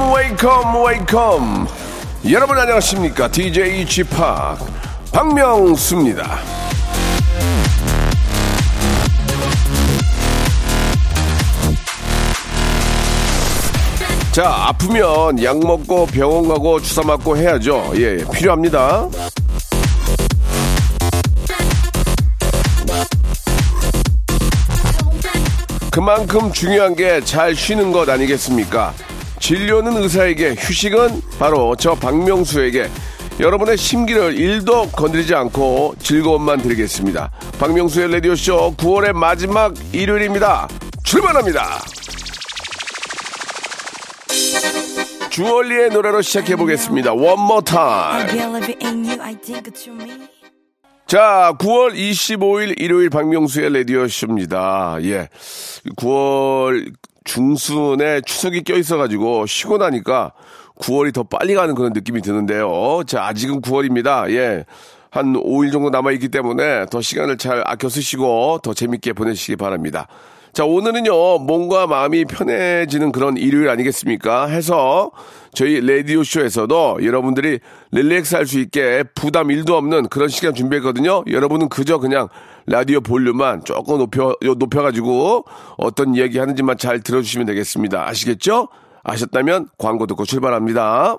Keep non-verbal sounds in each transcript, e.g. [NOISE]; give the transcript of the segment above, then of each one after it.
Welcome, welcome, welcome. 여러분 안녕하십니까? DJ p 박명수입니다. 자, 아프면 약 먹고 병원 가고 주사 맞고 해야죠. 예, 필요합니다. 그만큼 중요한 게 잘 쉬는 것 아니겠습니까? 진료는 의사에게, 휴식은 바로 저 박명수에게 여러분의 심기를 일도 건드리지 않고 즐거움만 드리겠습니다. 박명수의 라디오쇼 9월의 마지막 일요일입니다. 출발합니다. 주얼리의 노래로 시작해 보겠습니다. One more time. 자, 9월 25일 일요일 박명수의 라디오쇼입니다. 예. 9월 중순에 추석이 껴 있어가지고 쉬고 나니까 9월이 더 빨리 가는 그런 느낌이 드는데요. 자, 아직은 9월입니다. 예. 한 5일 정도 남아있기 때문에 더 시간을 잘 아껴 쓰시고 더 재밌게 보내시기 바랍니다. 자, 오늘은요, 몸과 마음이 편해지는 그런 일요일 아니겠습니까? 해서 저희 라디오쇼에서도 여러분들이 릴렉스 할 수 있게 부담 일도 없는 그런 시간 준비했거든요. 여러분은 그저 그냥 라디오 볼륨만 조금 높여, 높여가지고 어떤 이야기 하는지만 잘 들어주시면 되겠습니다. 아시겠죠? 아셨다면 광고 듣고 출발합니다.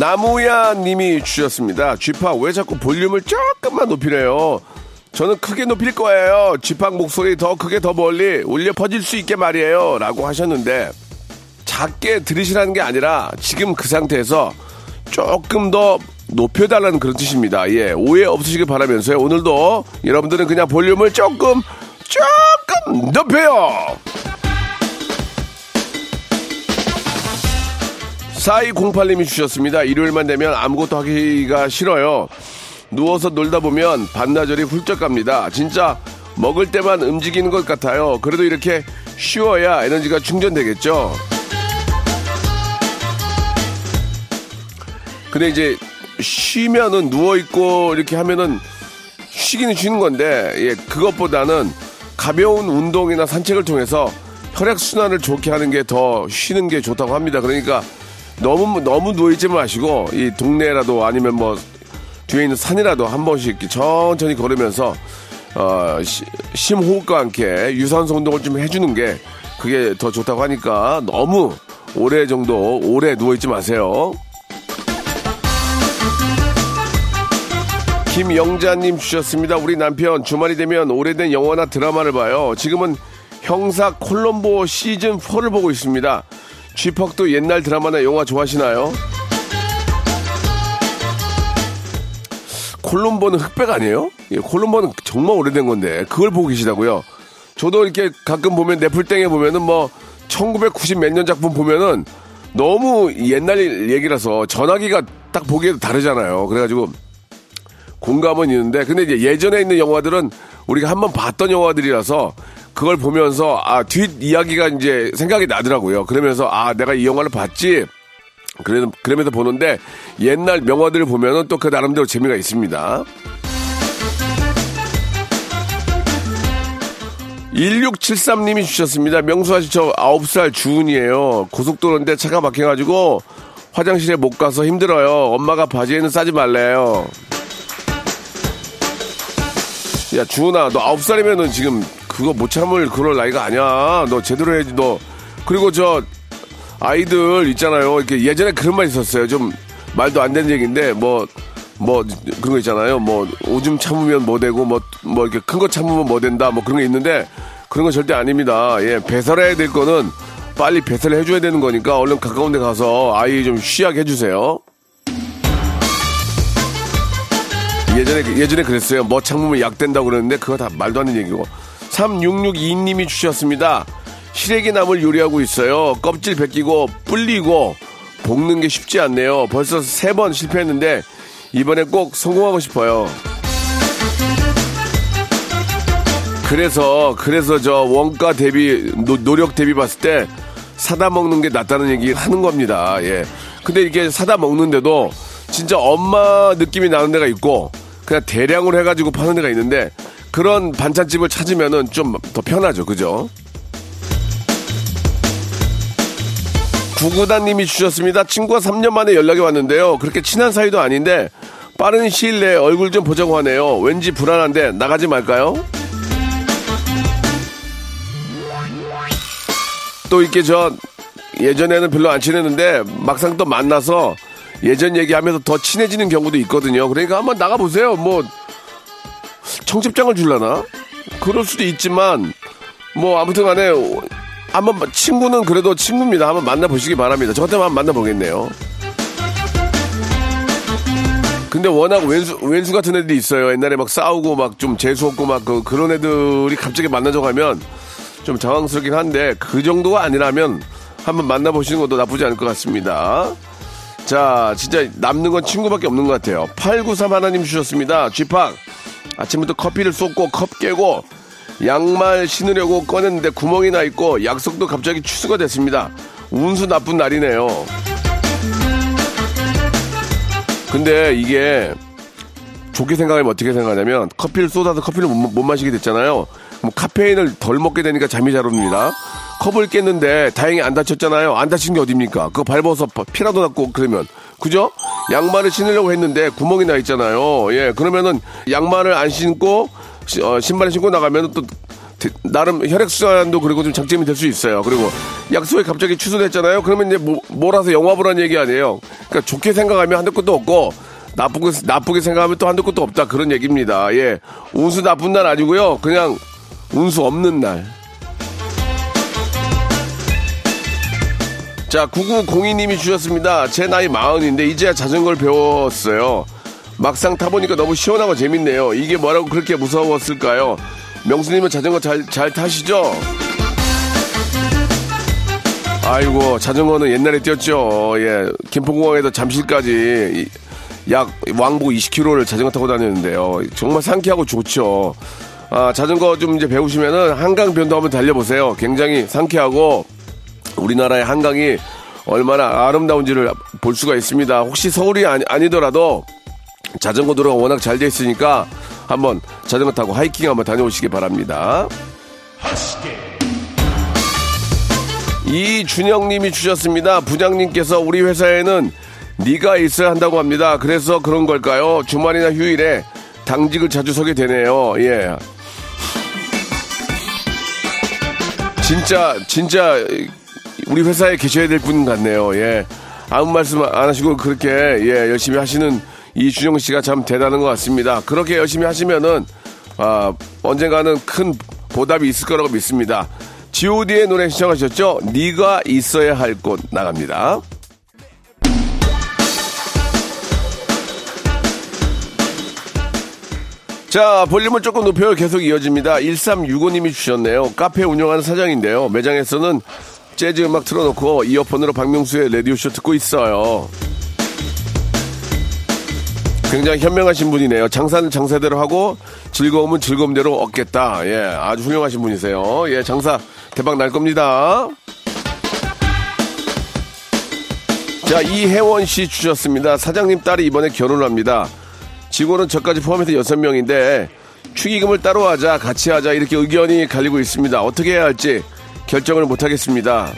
나무야 님이 주셨습니다. 쥐파 왜 자꾸 볼륨을 조금만 높이래요? 저는 크게 높일 거예요. 쥐파 목소리 더 크게 더 멀리 울려 퍼질 수 있게 말이에요. 라고 하셨는데 작게 들으시라는 게 아니라 지금 그 상태에서 조금 더 높여달라는 그런 뜻입니다. 예, 오해 없으시길 바라면서요. 오늘도 여러분들은 그냥 볼륨을 조금 조금 높여요. 4208님이 주셨습니다. 일요일만 되면 아무것도 하기가 싫어요. 누워서 놀다 보면 반나절이 훌쩍 갑니다. 진짜 먹을 때만 움직이는 것 같아요. 그래도 이렇게 쉬어야 에너지가 충전되겠죠. 근데 이제 쉬면은 누워있고 이렇게 하면은 쉬기는 쉬는 건데, 예, 그것보다는 가벼운 운동이나 산책을 통해서 혈액순환을 좋게 하는 게 더 쉬는 게 좋다고 합니다. 그러니까 너무 너무 누워 있지 마시고 이 동네라도 아니면 뭐 뒤에 있는 산이라도 한 번씩 천천히 걸으면서 어, 시- 심호흡과 함께 유산소 운동을 좀 해주는 게 그게 더 좋다고 하니까 너무 오래 정도 오래 누워 있지 마세요. 김영자님 주셨습니다. 우리 남편 주말이 되면 오래된 영화나 드라마를 봐요. 지금은 형사 콜롬보 시즌 4를 보고 있습니다. 쥐퍽도 옛날 드라마나 영화 좋아하시나요? 콜롬보는 흑백 아니에요? 예, 콜롬보는 정말 오래된 건데 그걸 보고 계시다고요. 저도 이렇게 가끔 보면 넷플땡에 보면은 뭐 1990 몇 년 작품 보면은 너무 옛날 얘기라서 전화기가 딱 보기에도 다르잖아요. 그래가지고 공감은 있는데 근데 이제 예전에 있는 영화들은 우리가 한번 봤던 영화들이라서 그걸 보면서 아 뒷 이야기가 이제 생각이 나더라고요. 그러면서 아 내가 이 영화를 봤지. 그래 그러면서 보는데 옛날 명화들을 보면은 또 그 나름대로 재미가 있습니다. 1673님이 주셨습니다. 명수 아 씨 저 9살 주은이에요. 고속도로인데 차가 막혀가지고 화장실에 못 가서 힘들어요. 엄마가 바지에는 싸지 말래요. 야 주은아 너 아홉 살이면은 지금 그거 못 참을 그럴 나이가 아니야 너 제대로 해야지 너 그리고 저 아이들 있잖아요 이렇게 예전에 그런 말 있었어요 좀 말도 안 되는 얘기인데 뭐 뭐 그런 거 있잖아요. 뭐 오줌 참으면 뭐 되고 뭐 뭐 이렇게 큰 거 참으면 뭐 된다 뭐 그런 게 있는데 그런 건 절대 아닙니다. 예, 배설해야 될 거는 빨리 배설을 해줘야 되는 거니까 얼른 가까운 데 가서 아이 좀 쉬하게 해주세요. 예전에, 예전에 그랬어요. 뭐 참으면 약 된다고 그랬는데 그거 다 말도 안 되는 얘기고. 3662님이 주셨습니다. 시래기 나물 요리하고 있어요. 껍질 벗기고 불리고 볶는 게 쉽지 않네요. 벌써 세 번 실패했는데 이번에 꼭 성공하고 싶어요. 그래서 그래서 저 원가 대비 노, 노력 대비 봤을 때 사다 먹는 게 낫다는 얘기 하는 겁니다. 예. 근데 이게 사다 먹는데도 진짜 엄마 느낌이 나는 데가 있고 그냥 대량으로 해가지고 파는 데가 있는데 그런 반찬집을 찾으면은 좀 더 편하죠. 그죠? 구구단님이 주셨습니다. 친구가 3년 만에 연락이 왔는데요. 그렇게 친한 사이도 아닌데 빠른 시일 내에 얼굴 좀 보자고 하네요. 왠지 불안한데 나가지 말까요? 또 이렇게 저 예전에는 별로 안 친했는데 막상 또 만나서 예전 얘기하면서 더 친해지는 경우도 있거든요. 그러니까 한번 나가보세요. 뭐 청첩장을 줄라나? 그럴 수도 있지만 뭐 아무튼 간에 한번 친구는 그래도 친구입니다. 한번 만나보시기 바랍니다. 저 같으면 한번 만나보겠네요. 근데 워낙 왼수, 왼수 같은 애들이 있어요. 옛날에 막 싸우고 막 좀 재수없고 막 그, 그런 애들이 갑자기 만나자고 하면 좀 당황스럽긴 한데 그 정도가 아니라면 한번 만나보시는 것도 나쁘지 않을 것 같습니다. 자, 진짜 남는 건 친구밖에 없는 것 같아요. 893 하나님 주셨습니다. 쥐팍. 아침부터 커피를 쏟고 컵 깨고 양말 신으려고 꺼냈는데 구멍이 나 있고 약속도 갑자기 취소가 됐습니다. 운수 나쁜 날이네요. 근데 이게 좋게 생각하면 어떻게 생각하냐면 커피를 쏟아서 커피를 못, 못 마시게 됐잖아요. 뭐 카페인을 덜 먹게 되니까 잠이 잘 옵니다. 컵을 깼는데 다행히 안 다쳤잖아요. 안 다친 게 어딥니까? 그거 밟아서 피라도 났고 그러면 그죠? 양말을 신으려고 했는데 구멍이 나 있잖아요. 예, 그러면은 양말을 안 신고 시- 어, 신발을 신고 나가면 또 대- 나름 혈액순환도 그리고 좀 장점이 될 수 있어요. 그리고 약속이 갑자기 취소됐잖아요. 그러면 이제 뭐, 몰아서 영화 보라는 얘기 아니에요. 그러니까 좋게 생각하면 한도 끝도 없고 나쁘게 나쁘게 생각하면 또 한도 끝도 없다 그런 얘기입니다. 예, 운수 나쁜 날 아니고요. 그냥 운수 없는 날. 자, 9902님이 주셨습니다. 제 나이 마흔인데 이제야 자전거를 배웠어요. 막상 타보니까 너무 시원하고 재밌네요. 이게 뭐라고 그렇게 무서웠을까요? 명수님은 자전거 잘, 잘 타시죠? 아이고, 자전거는 옛날에 뛰었죠. 예. 김포공항에서 잠실까지 이- 약 왕복 20km를 자전거 타고 다녔는데요. 정말 상쾌하고 좋죠. 아, 자전거 좀 이제 배우시면은 한강변도 한번 달려보세요. 굉장히 상쾌하고 우리나라의 한강이 얼마나 아름다운지를 볼 수가 있습니다. 혹시 서울이 아니, 아니 더라도 자전거 도로가 워낙 잘 돼 있으니까 한번 자전거 타고 하이킹 한번 다녀오시기 바랍니다. 이준영님이 주셨습니다. 부장님께서 우리 회사에는 네가 있어야 한다고 합니다. 그래서 그런 걸까요? 주말이나 휴일에 당직을 자주 서게 되네요. 예. 진짜 진짜 우리 회사에 계셔야 될 분 같네요. 예. 아무 말씀 안 하시고 그렇게 예, 열심히 하시는 이준영 씨가 참 대단한 것 같습니다. 그렇게 열심히 하시면은 아, 언젠가는 큰 보답이 있을 거라고 믿습니다. G.O.D의 노래 시청하셨죠? 네가 있어야 할 곳 나갑니다. 자, 볼륨을 조금 높여요. 계속 이어집니다. 1365님이 주셨네요. 카페 운영하는 사장인데요. 매장에서는 재즈 음악 틀어놓고 이어폰으로 박명수의 라디오쇼 듣고 있어요. 굉장히 현명하신 분이네요. 장사는 장사대로 하고 즐거움은 즐거움대로 얻겠다. 예, 아주 훌륭하신 분이세요. 예, 장사 대박 날 겁니다. 자, 이혜원 씨 주셨습니다. 사장님 딸이 이번에 결혼을 합니다. 직원은 저까지 포함해서 여섯 명인데 축의금을 따로 하자 같이 하자 이렇게 의견이 갈리고 있습니다. 어떻게 해야 할지 결정을 못 하겠습니다.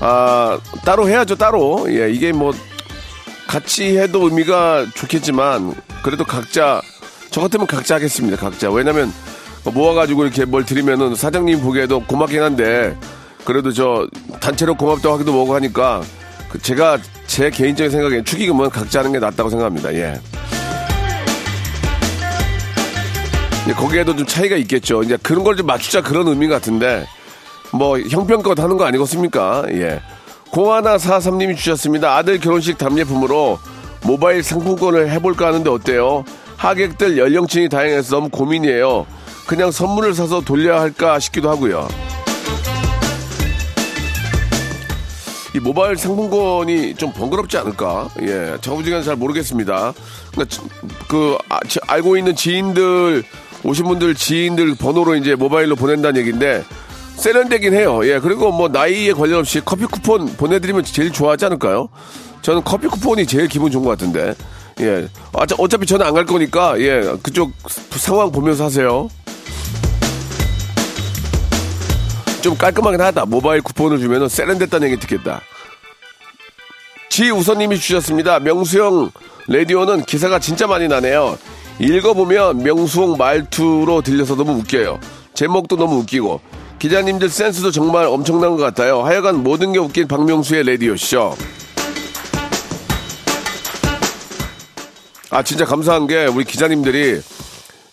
아 따로 해야죠 따로 예 이게 뭐 같이 해도 의미가 좋겠지만 그래도 각자 저 같으면 각자 하겠습니다 각자 왜냐면 모아가지고 이렇게 뭘 드리면은 사장님 보기에도 고맙긴 한데 그래도 저 단체로 고맙다고 하기도 뭐고 하니까 그 제가 제 개인적인 생각엔 축의금은 각자 하는 게 낫다고 생각합니다. 예. 거기에도 좀 차이가 있겠죠. 이제 그런 걸 좀 맞추자 그런 의미 같은데 뭐 형편껏 하는 거 아니겠습니까? 예. 0143님이 주셨습니다. 아들 결혼식 답례품으로 모바일 상품권을 해볼까 하는데 어때요? 하객들 연령층이 다양해서 너무 고민이에요. 그냥 선물을 사서 돌려야 할까 싶기도 하고요. 이 모바일 상품권이 좀 번거롭지 않을까? 예, 저부지간 잘 모르겠습니다. 그러니까 그 아, 지- 알고 있는 지인들 오신 분들 지인들 번호로 이제 모바일로 보낸다는 얘기인데 세련되긴 해요. 예, 그리고 뭐 나이에 관련 없이 커피 쿠폰 보내드리면 제일 좋아하지 않을까요? 저는 커피 쿠폰이 제일 기분 좋은 것 같은데. 예, 어차- 어차피 저는 안 갈 거니까 예, 그쪽 상황 보면서 하세요. 좀 깔끔하긴 하다. 모바일 쿠폰을 주면은 세련됐다는 얘기 듣겠다. 지우선님이 주셨습니다. 명수형 라디오는 기사가 진짜 많이 나네요. 읽어보면 명수형 말투로 들려서 너무 웃겨요. 제목도 너무 웃기고 기자님들 센스도 정말 엄청난 것 같아요. 하여간 모든 게 웃긴 박명수의 라디오쇼. 아 진짜 감사한 게 우리 기자님들이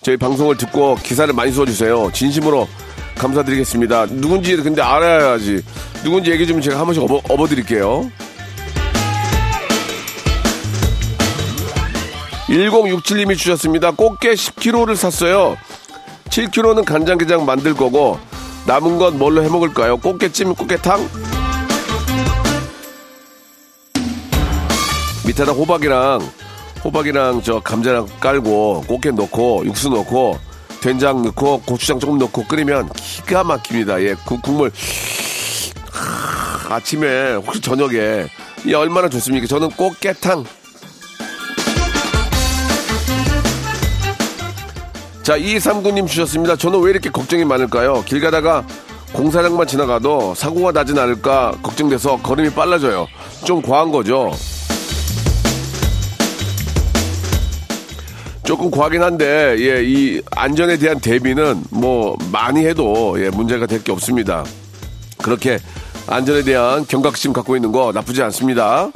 저희 방송을 듣고 기사를 많이 써주세요. 진심으로 감사드리겠습니다. 누군지 근데 알아야지. 누군지 얘기 좀 제가 한 번씩 업어, 업어드릴게요. 1067님이 주셨습니다. 꽃게 10kg를 샀어요. 7kg는 간장게장 만들 거고 남은 건 뭘로 해 먹을까요? 꽃게찜, 꽃게탕? 밑에다 호박이랑 호박이랑 저 감자랑 깔고 꽃게 넣고 육수 넣고 된장 넣고 고추장 조금 넣고 끓이면 기가 막힙니다. 예, 국, 국물 하, 아침에 혹시 저녁에 이 얼마나 좋습니까? 저는 꽃게탕. 자, 2239님 주셨습니다. 저는 왜 이렇게 걱정이 많을까요? 길 가다가 공사장만 지나가도 사고가 나진 않을까 걱정돼서 걸음이 빨라져요. 좀 과한 거죠. 조금 과하긴 한데, 예, 이 안전에 대한 대비는 뭐 많이 해도 예, 문제가 될 게 없습니다. 그렇게 안전에 대한 경각심 갖고 있는 거 나쁘지 않습니다.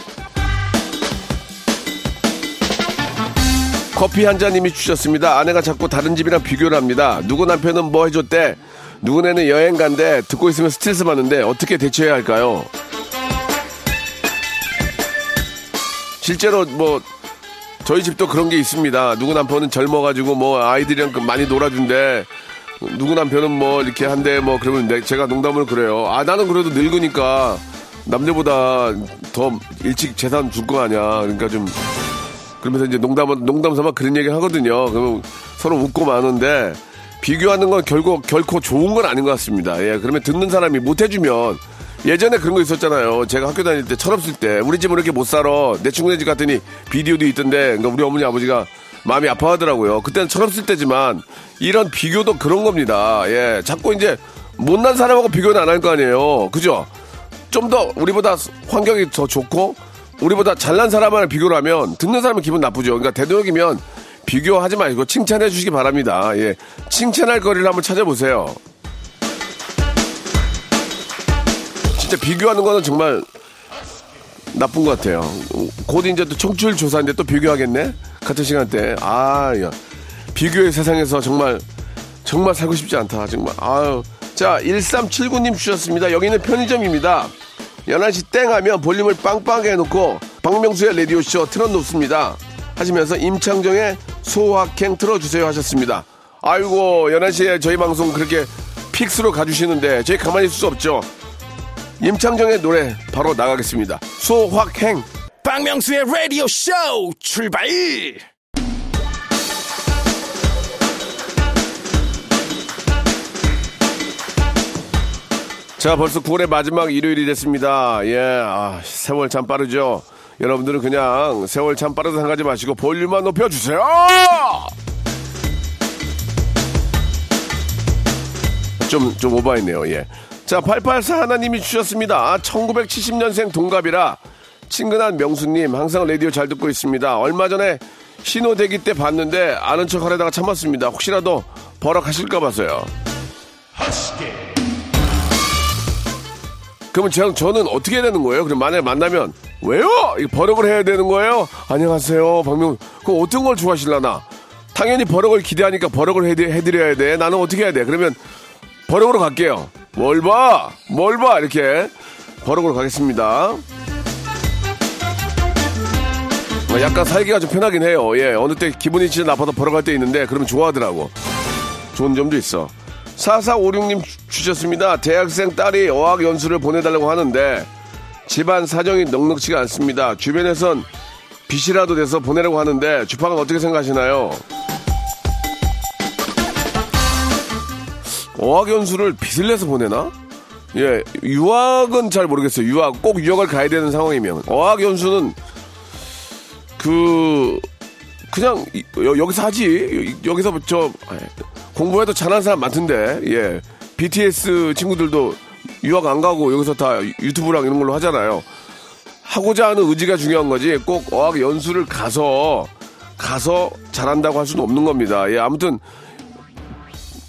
커피 한 잔님이 주셨습니다. 아내가 자꾸 다른 집이랑 비교를 합니다. 누구 남편은 뭐 해줬대? 누구네는 여행 간대. 듣고 있으면 스트레스 받는데 어떻게 대처해야 할까요? 실제로 뭐 저희 집도 그런 게 있습니다. 누구 남편은 젊어가지고 뭐 아이들이랑 그 많이 놀아준대. 누구 남편은 뭐 이렇게 한대 뭐 그러면 내- 제가 농담을 그래요. 아 나는 그래도 늙으니까 남들보다 더 일찍 재산 줄 거 아니야. 그러니까 좀 그러면서 이제 농담 농담 삼아 그런 얘기 하거든요. 그러면 서로 웃고 마는데 비교하는 건 결국 결코 좋은 건 아닌 것 같습니다. 예, 그러면 듣는 사람이 못 해주면 예전에 그런 거 있었잖아요. 제가 학교 다닐 때 철없을 때 우리 집은 이렇게 못 살아. 내 친구네 집 갔더니 비디오도 있던데 그러니까 우리 어머니 아버지가 마음이 아파하더라고요. 그때는 철없을 때지만 이런 비교도 그런 겁니다. 예, 자꾸 이제 못난 사람하고 비교는 안 할 거 아니에요. 그죠? 좀 더 우리보다 환경이 더 좋고 우리보다 잘난 사람을 비교를 하면 듣는 사람은 기분 나쁘죠. 그러니까 되도록이면 비교하지 말고 칭찬해 주시기 바랍니다. 예. 칭찬할 거리를 한번 찾아보세요. 진짜 비교하는 거는 정말 나쁜 것 같아요. 곧 이제 또 청취율 조사인데 또 비교하겠네? 같은 시간대. 아, 야. 비교의 세상에서 정말, 정말 살고 싶지 않다. 정말. 아유. 자, 1379님 주셨습니다. 여기는 편의점입니다. 11시 땡 하면 볼륨을 빵빵하게 해놓고 박명수의 라디오쇼 틀어놓습니다. 하시면서 임창정의 소확행 틀어주세요 하셨습니다. 아이고, 11시에 저희 방송 그렇게 픽스로 가주시는데 저희 가만히 있을 수 없죠. 임창정의 노래 바로 나가겠습니다. 소확행. 박명수의 라디오 쇼 출발! 자, 벌써 9월의 마지막 일요일이 됐습니다. 예, 아, 세월 참 빠르죠. 여러분들은 그냥 세월 참 빠르다 생각하지 마시고 볼륨만 높여주세요! 좀, 좀 오버했네요, 예. 자, 884 하나님이 주셨습니다. 1970년생 동갑이라 친근한 명수님, 항상 라디오 잘 듣고 있습니다. 얼마 전에 신호대기 때 봤는데 아는 척 하려다가 참았습니다. 혹시라도 버럭하실까 봐서요. 그러면 저, 저는 어떻게 해야 되는 거예요? 그럼 만약에 만나면 왜요? 이 버럭을 해야 되는 거예요? 안녕하세요, 박명. 그 어떤 걸 좋아하실라나? 당연히 버럭을 기대하니까 버럭을 해드, 해드려 야 돼. 나는 어떻게 해야 돼? 그러면 버럭으로 갈게요. 뭘 봐? 뭘 봐? 이렇게 버럭으로 가겠습니다. 어, 약간 살기가 좀 편하긴 해요. 예, 어느 때 기분이 진짜 나빠서 버럭할 때 있는데 그러면 좋아하더라고. 좋은 점도 있어. 4456님 주셨습니다. 대학생 딸이 어학 연수를 보내달라고 하는데 집안 사정이 넉넉치가 않습니다. 주변에선 빚이라도 내서 보내라고 하는데 주파는 어떻게 생각하시나요? 어학 연수를 빚을 내서 보내나? 예, 유학은 잘 모르겠어요. 유학, 꼭 유학을 가야 되는 상황이면. 어학 연수는 그, 그냥 이- 여, 여기서 하지. 여- 여기서 저, 공부해도 잘하는 사람 많던데, 예. BTS 친구들도 유학 안 가고 여기서 다 유튜브랑 이런 걸로 하잖아요. 하고자 하는 의지가 중요한 거지 꼭 어학 연수를 가서 가서 잘한다고 할 수는 없는 겁니다. 예, 아무튼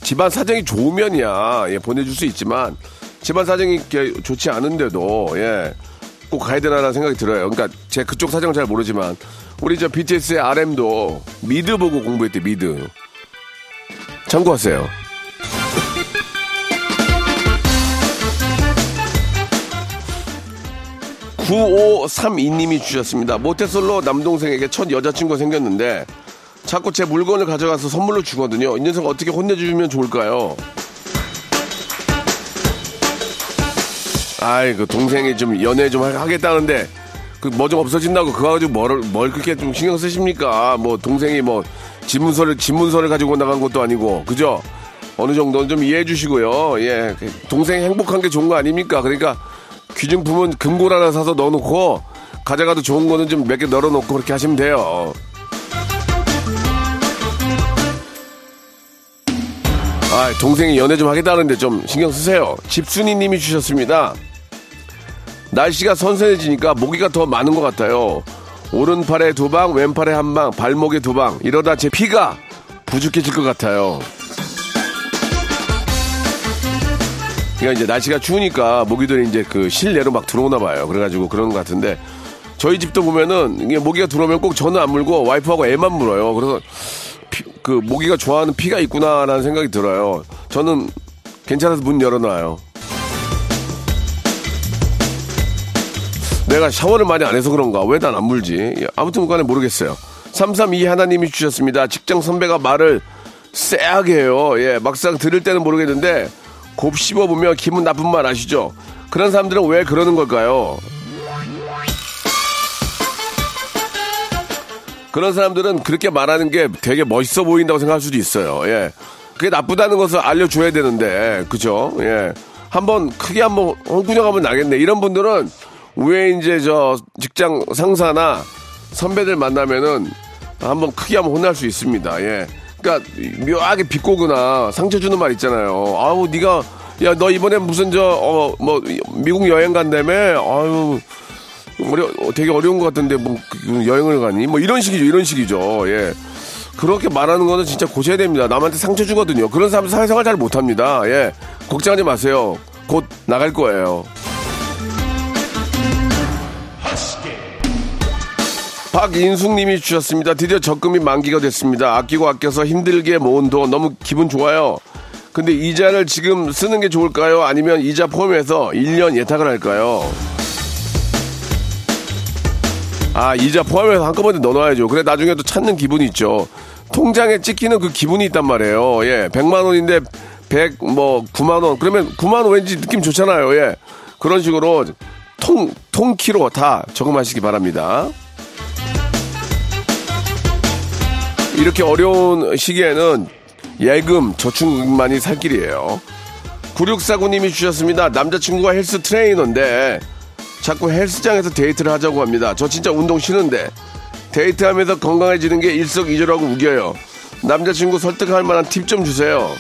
집안 사정이 좋으면이야 예, 보내줄 수 있지만 집안 사정이 좋지 않은데도 예, 꼭 가야 되나라는 생각이 들어요. 그러니까 제 그쪽 사정은 잘 모르지만 우리 저 BTS의 RM도 미드 보고 공부했대 미드 참고하세요. 9532님이 주셨습니다. 모태솔로 남동생에게 첫 여자친구가 생겼는데 자꾸 제 물건을 가져가서 선물로 주거든요. 이 녀석 어떻게 혼내주면 좋을까요? 아이, 그 동생이 좀 연애 좀 하- 하겠다는데 그 뭐 좀 없어진다고 그거 가지고 뭘, 뭘 그렇게 좀 신경 쓰십니까? 뭐 동생이 뭐 집문서를, 집문서를 가지고 나간 것도 아니고, 그죠? 어느 정도는 좀 이해해 주시고요. 예. 그 동생이 행복한 게 좋은 거 아닙니까? 그러니까 귀중품은 금고를 하나 사서 넣어놓고 가져가도 좋은 거는 좀 몇 개 널어놓고 그렇게 하시면 돼요. 아, 동생이 연애 좀 하겠다는데 좀 신경 쓰세요. 집순이 님이 주셨습니다. 날씨가 선선해지니까 모기가 더 많은 것 같아요. 오른팔에 두 방, 왼팔에 한 방, 발목에 두 방. 이러다 제 피가 부족해질 것 같아요. 그러니까 이제 날씨가 추우니까 모기들이 이제 그 실내로 막 들어오나 봐요. 그래가지고 그런 것 같은데 저희 집도 보면은 이게 모기가 들어오면 꼭 저는 안 물고 와이프하고 애만 물어요. 그래서 피- 그 모기가 좋아하는 피가 있구나라는 생각이 들어요. 저는 괜찮아서 문 열어놔요. 내가 샤워를 많이 안 해서 그런가? 왜 난 안 물지? 예, 아무튼 간에 모르겠어요. 332 하나님이 주셨습니다. 직장 선배가 말을 쎄하게 해요. 예, 막상 들을 때는 모르겠는데 곱 씹어 보면 기분 나쁜 말 아시죠? 그런 사람들은 왜 그러는 걸까요? 그런 사람들은 그렇게 말하는 게 되게 멋있어 보인다고 생각할 수도 있어요. 예. 그게 나쁘다는 것을 알려줘야 되는데, 그죠? 예. 한번 크게 한번 홍구정 하면 나겠네. 이런 분들은 왜 이제 저 직장 상사나 선배들 만나면은 한번 크게 한번 혼날 수 있습니다. 예. 그러니까 묘하게 비꼬거나 상처 주는 말 있잖아요. 아우 네가 야 너 이번에 무슨 저 어 뭐 미국 여행 간다며? 아유 어려, 어, 되게 어려운 것 같은데 뭐 그, 여행을 가니? 뭐 이런 식이죠, 이런 식이죠. 예. 그렇게 말하는 거는 진짜 고쳐야 됩니다. 남한테 상처 주거든요. 그런 사람 사회생활 잘 못합니다. 예. 걱정하지 마세요. 곧 나갈 거예요. 박인숙님이 주셨습니다. 드디어 적금이 만기가 됐습니다. 아끼고 아껴서 힘들게 모은 돈 너무 기분 좋아요. 근데 이자를 지금 쓰는 게 좋을까요? 아니면 이자 포함해서 1년 예탁을 할까요? 아, 이자 포함해서 한꺼번에 넣어놔야죠. 그래, 나중에 또 찾는 기분이 있죠. 통장에 찍히는 그 기분이 있단 말이에요. 예, 100만 원인데 100, 뭐, 9만 원. 그러면 9만 원 왠지 느낌 좋잖아요. 예. 그런 식으로 통, 통키로 다 적응하시기 바랍니다. 이렇게 어려운 시기에는 예금, 저축만이 살 길이에요. 9649님이 주셨습니다. 남자친구가 헬스 트레이너인데 자꾸 헬스장에서 데이트를 하자고 합니다. 저 진짜 운동 싫은데 데이트하면서 건강해지는 게 일석이조라고 우겨요. 남자친구 설득할 만한 팁 좀 주세요.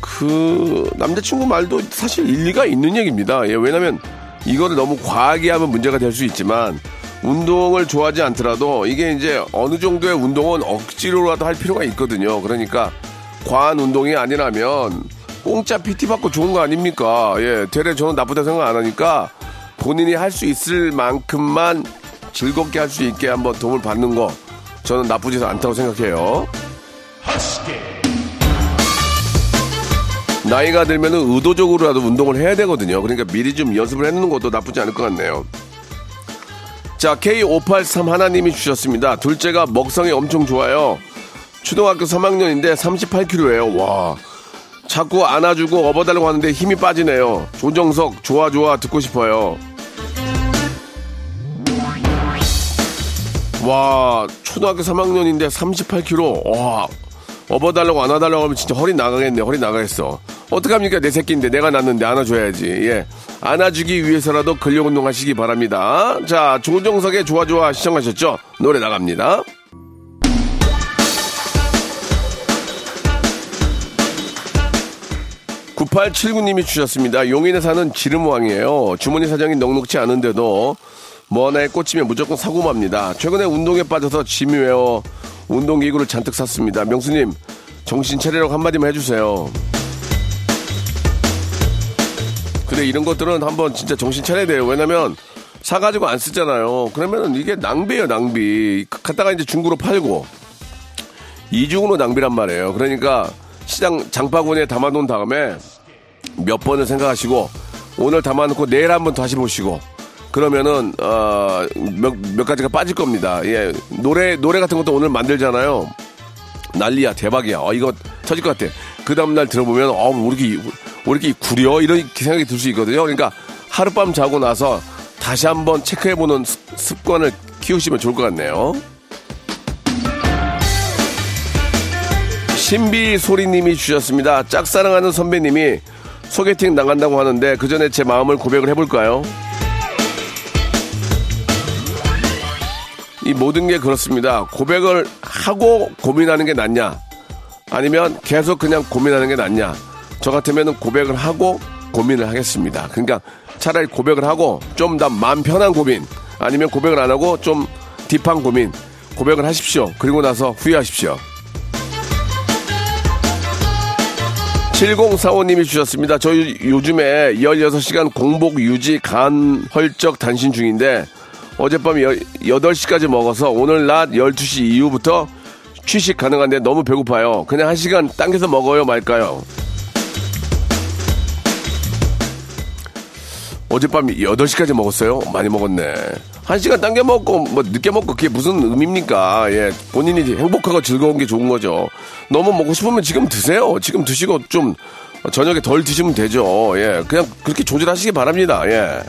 그 남자친구 말도 사실 일리가 있는 얘기입니다. 예, 왜냐면 이거를 너무 과하게 하면 문제가 될 수 있지만 운동을 좋아하지 않더라도 이게 이제 어느 정도의 운동은 억지로라도 할 필요가 있거든요. 그러니까 과한 운동이 아니라면 공짜 PT 받고 좋은 거 아닙니까? 예, 되레 저는 나쁘다 생각 안 하니까 본인이 할 수 있을 만큼만 즐겁게 할 수 있게 한번 도움을 받는 거 저는 나쁘지 않다고 생각해요. 나이가 들면 의도적으로라도 운동을 해야 되거든요. 그러니까 미리 좀 연습을 해놓는 것도 나쁘지 않을 것 같네요. 자, K583 하나님이 주셨습니다. 둘째가 먹성이 엄청 좋아요. 초등학교 3학년인데 38kg예요. 와. 자꾸 안아주고 업어달라고 하는데 힘이 빠지네요. 조정석, 좋아, 좋아, 듣고 싶어요. 와, 초등학교 3학년인데 38kg. 와, 업어달라고 안아달라고 하면 진짜 허리 나가겠네. 허리 나가겠어. 어떡합니까? 내 새끼인데 내가 낳는데 안아줘야지. 예. 안아주기 위해서라도 근력 운동 하시기 바랍니다. 자, 조정석의 좋아, 좋아 시청하셨죠? 노래 나갑니다. (9879님이) 주셨습니다 용인에 사는 지름왕이에요 주머니 사정이 넉넉지 않은데도 뭐 하나에 꽂히면 무조건 사고 맙니다 최근에 운동에 빠져서 짐이 외워 운동기구를 잔뜩 샀습니다 명수님 정신 차리라고 한마디만 해주세요 근데 이런 것들은 한번 진짜 정신 차려야 돼요 왜냐면 사가지고 안 쓰잖아요 그러면 이게 낭비예요 낭비 갖다가 이제 중고로 팔고 이중으로 낭비란 말이에요. 그러니까 시장 장바구니에 담아놓은 다음에 몇 번을 생각하시고 오늘 담아놓고 내일 한번 다시 보시고 그러면은 어, 몇, 몇 가지가 빠질 겁니다. 예 노래 노래 같은 것도 오늘 만들잖아요. 난리야 대박이야. 어 이거 터질 것 같아. 그 다음 날 들어보면 어왜 이렇게 왜 이렇게 구려 이런 생각이 들 수 있거든요. 그러니까 하룻밤 자고 나서 다시 한번 체크해보는 습- 습관을 키우시면 좋을 것 같네요. 신비 소리님이 주셨습니다. 짝사랑하는 선배님이 소개팅 나간다고 하는데 그 전에 제 마음을 고백을 해볼까요? 이 모든 게 그렇습니다. 고백을 하고 고민하는 게 낫냐? 아니면 계속 그냥 고민하는 게 낫냐? 저 같으면 고백을 하고 고민을 하겠습니다. 그러니까 차라리 고백을 하고 좀 더 마음 편한 고민 아니면 고백을 안 하고 좀 딥한 고민 고백을 하십시오. 그리고 나서 후회하십시오. 7045님이 주셨습니다. 저희 요즘에 16시간 공복 유지 간 헐적 단신 중인데 어젯밤 8시까지 먹어서 오늘 낮 12시 이후부터 취식 가능한데 너무 배고파요. 그냥 한 시간 당겨서 먹어요 말까요? 어젯밤 8시까지 먹었어요? 많이 먹었네. 한 시간 당겨 먹고, 뭐, 늦게 먹고, 그게 무슨 의미입니까? 예. 본인이 행복하고 즐거운 게 좋은 거죠. 너무 먹고 싶으면 지금 드세요. 지금 드시고 좀, 저녁에 덜 드시면 되죠. 예. 그냥 그렇게 조절하시기 바랍니다. 예.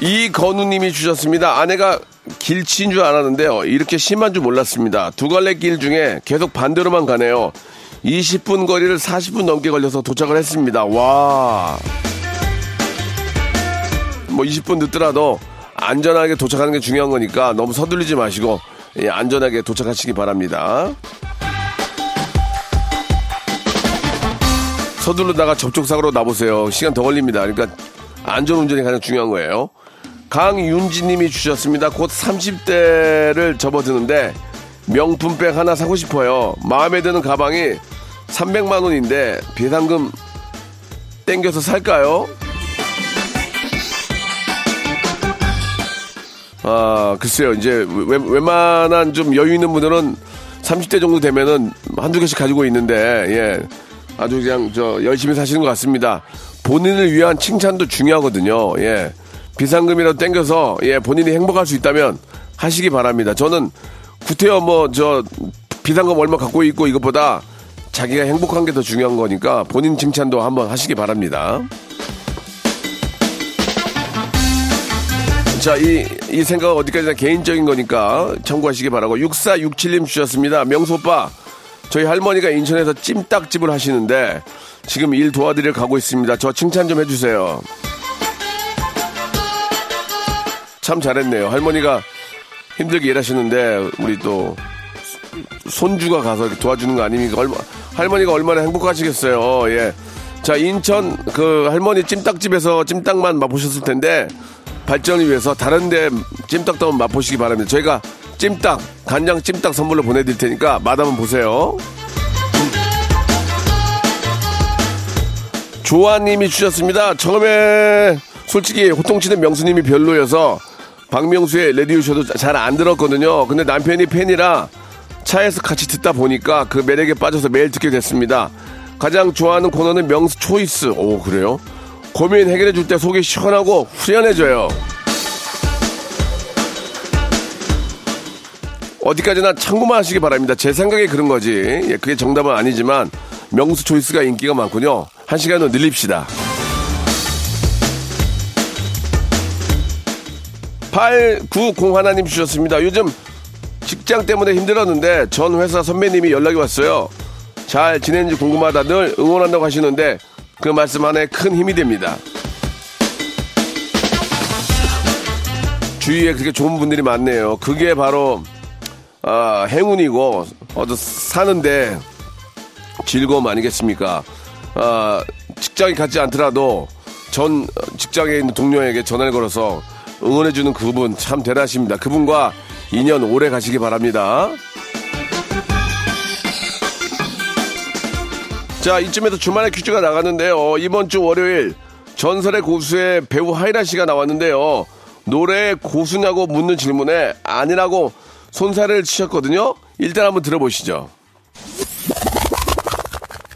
이건우님이 주셨습니다. 아내가 길치인 줄 알았는데요. 이렇게 심한 줄 몰랐습니다. 두 갈래 길 중에 계속 반대로만 가네요. 20분 거리를 40분 넘게 걸려서 도착을 했습니다. 와. 뭐 20분 늦더라도 안전하게 도착하는 게 중요한 거니까 너무 서둘리지 마시고 예, 안전하게 도착하시기 바랍니다. 서두르다가 접촉사고로 나보세요. 시간 더 걸립니다. 그러니까 안전 운전이 가장 중요한 거예요. 강윤지님이 주셨습니다. 곧 30대를 접어드는데 명품백 하나 사고 싶어요. 마음에 드는 가방이 300만 원인데 비상금 땡겨서 살까요? 아, 글쎄요. 이제 웬, 웬만한 좀 여유 있는 분들은 30대 정도 되면은 한두 개씩 가지고 있는데, 예. 아주 그냥 저 열심히 사시는 것 같습니다. 본인을 위한 칭찬도 중요하거든요. 예. 비상금이라도 땡겨서, 예, 본인이 행복할 수 있다면 하시기 바랍니다. 저는 구태여 뭐, 저, 비상금 얼마 갖고 있고 이것보다 자기가 행복한 게 더 중요한 거니까 본인 칭찬도 한번 하시기 바랍니다. 자, 이, 이 생각은 어디까지나 개인적인 거니까 참고하시기 바라고. 6467님 주셨습니다. 명소빠, 저희 할머니가 인천에서 찜닭집을 하시는데 지금 일 도와드리러 가고 있습니다. 저 칭찬 좀 해주세요. 참 잘했네요. 할머니가 힘들게 일하시는데 우리 또 손주가 가서 도와주는 거 아닙니까? 얼마, 할머니가 얼마나 행복하시겠어요. 어, 예. 자, 인천 그 할머니 찜닭집에서 찜닭만 맛보셨을 텐데 발전을 위해서 다른 데 찜닭도 한번 맛보시기 바랍니다. 저희가 찜닭, 간장 찜닭 선물로 보내드릴 테니까 맛 한번 보세요. 조아님이 주셨습니다. 처음에 솔직히 호통치는 명수님이 별로여서 박명수의 레디오 셔도 잘 안 들었거든요. 근데 남편이 팬이라 차에서 같이 듣다 보니까 그 매력에 빠져서 매일 듣게 됐습니다. 가장 좋아하는 코너는 명수 초이스. 오, 그래요? 고민 해결해 줄 때 속이 시원하고 후련해져요. 어디까지나 참고만 하시기 바랍니다. 제 생각에 그런 거지. 예, 그게 정답은 아니지만 명수 초이스가 인기가 많군요. 한 시간 더 늘립시다. 890 하나님 주셨습니다. 요즘 직장 때문에 힘들었는데 전 회사 선배님이 연락이 왔어요. 잘 지내는지 궁금하다 늘 응원한다고 하시는데 그 말씀 안에 큰 힘이 됩니다. 주위에 그렇게 좋은 분들이 많네요. 그게 바로 아, 행운이고 어디 사는데 즐거움 아니겠습니까? 아, 직장이 같지 않더라도 전 직장에 있는 동료에게 전화를 걸어서 응원해주는 그분 참 대단하십니다. 그분과 인연 오래 가시기 바랍니다. 자, 이쯤에서 주말에 퀴즈가 나갔는데요. 이번 주 월요일 전설의 고수의 배우 하이라 씨가 나왔는데요. 노래 고수냐고 묻는 질문에 아니라고 손살을 치셨거든요. 일단 한번 들어보시죠.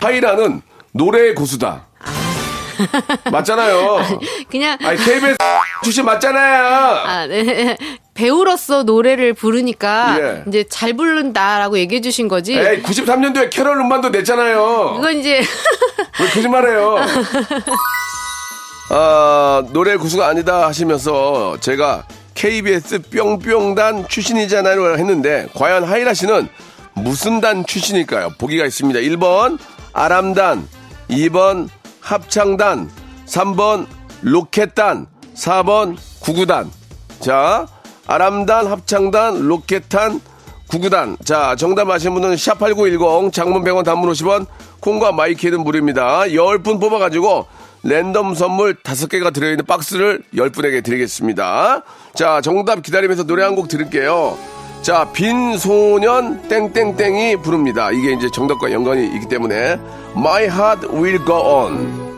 하이라는 노래의 고수다. 맞잖아요. [LAUGHS] 그냥 아니, KBS 출신 맞잖아요. 아, 네. 배우로서 노래를 부르니까 예. 이제 잘 부른다라고 얘기해 주신 거지. 에이, 93년도에 캐럴 음반도 냈잖아요. 그건 이제 [LAUGHS] 왜 거짓말해요? 아, 노래 고수가 아니다 하시면서 제가 KBS 뿅뿅단 출신이잖아요 했는데 과연 하이라 씨는 무슨 단 출신일까요? 보기가 있습니다. 1번 아람단, 2번 합창단, 3번 로켓단, 4번 구구단. 자, 아람단, 합창단, 로켓단, 구구단. 자, 정답 아시는 분은 샵8910 장문 100원 단문 50원 콩과 my K는 무료입니다. 10분 뽑아가지고 랜덤 선물 5개가 들어있는 박스를 10분에게 드리겠습니다. 자, 정답 기다리면서 노래 한 곡 들을게요. 자, 빈소년 땡땡땡이 부릅니다. 이게 이제 정답과 연관이 있기 때문에 My Heart Will Go On.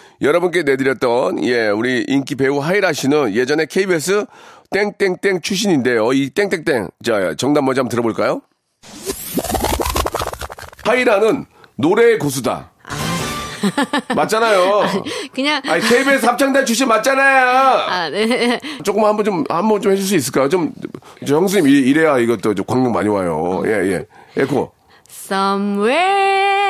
여러분께 내드렸던, 예, 우리 인기 배우 하이라 씨는 예전에 KBS 땡땡땡 출신인데요. 이 땡땡땡. 자, 정답 먼저 한번 들어볼까요? 하이라는 노래의 고수다. 맞잖아요. [LAUGHS] 그냥 아니, KBS 합창단 출신 맞잖아요. 아, 네. [LAUGHS] 조금 한 번 좀, 한 번 좀 해줄 수 있을까요? 좀, 저 형수님 이- 이래야 이것도 좀 광명 많이 와요. 예, 예. 에코. Somewhere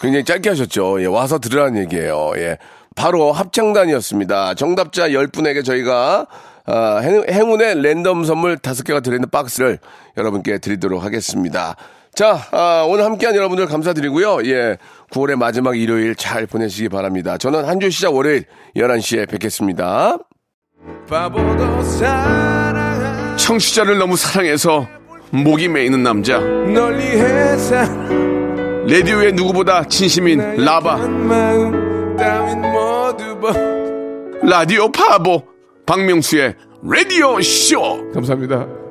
굉장히 짧게 하셨죠. 예, 와서 들으라는 얘기예요. 예. 바로 합창단이었습니다. 정답자 10분에게 저희가 아, 행, 행운의 랜덤 선물 5개가 들어있는 박스를 여러분께 드리도록 하겠습니다. 자, 아, 오늘 함께한 여러분들 감사드리고요. 예, 9월의 마지막 일요일 잘 보내시기 바랍니다. 저는 한 주 시작 월요일 11시에 뵙겠습니다. 청취자를 너무 사랑해서 목이 메이는 남자. 레디오의 누구보다 진심인 라바. 라디오 파보 박명수의 라디오 쇼. 감사합니다.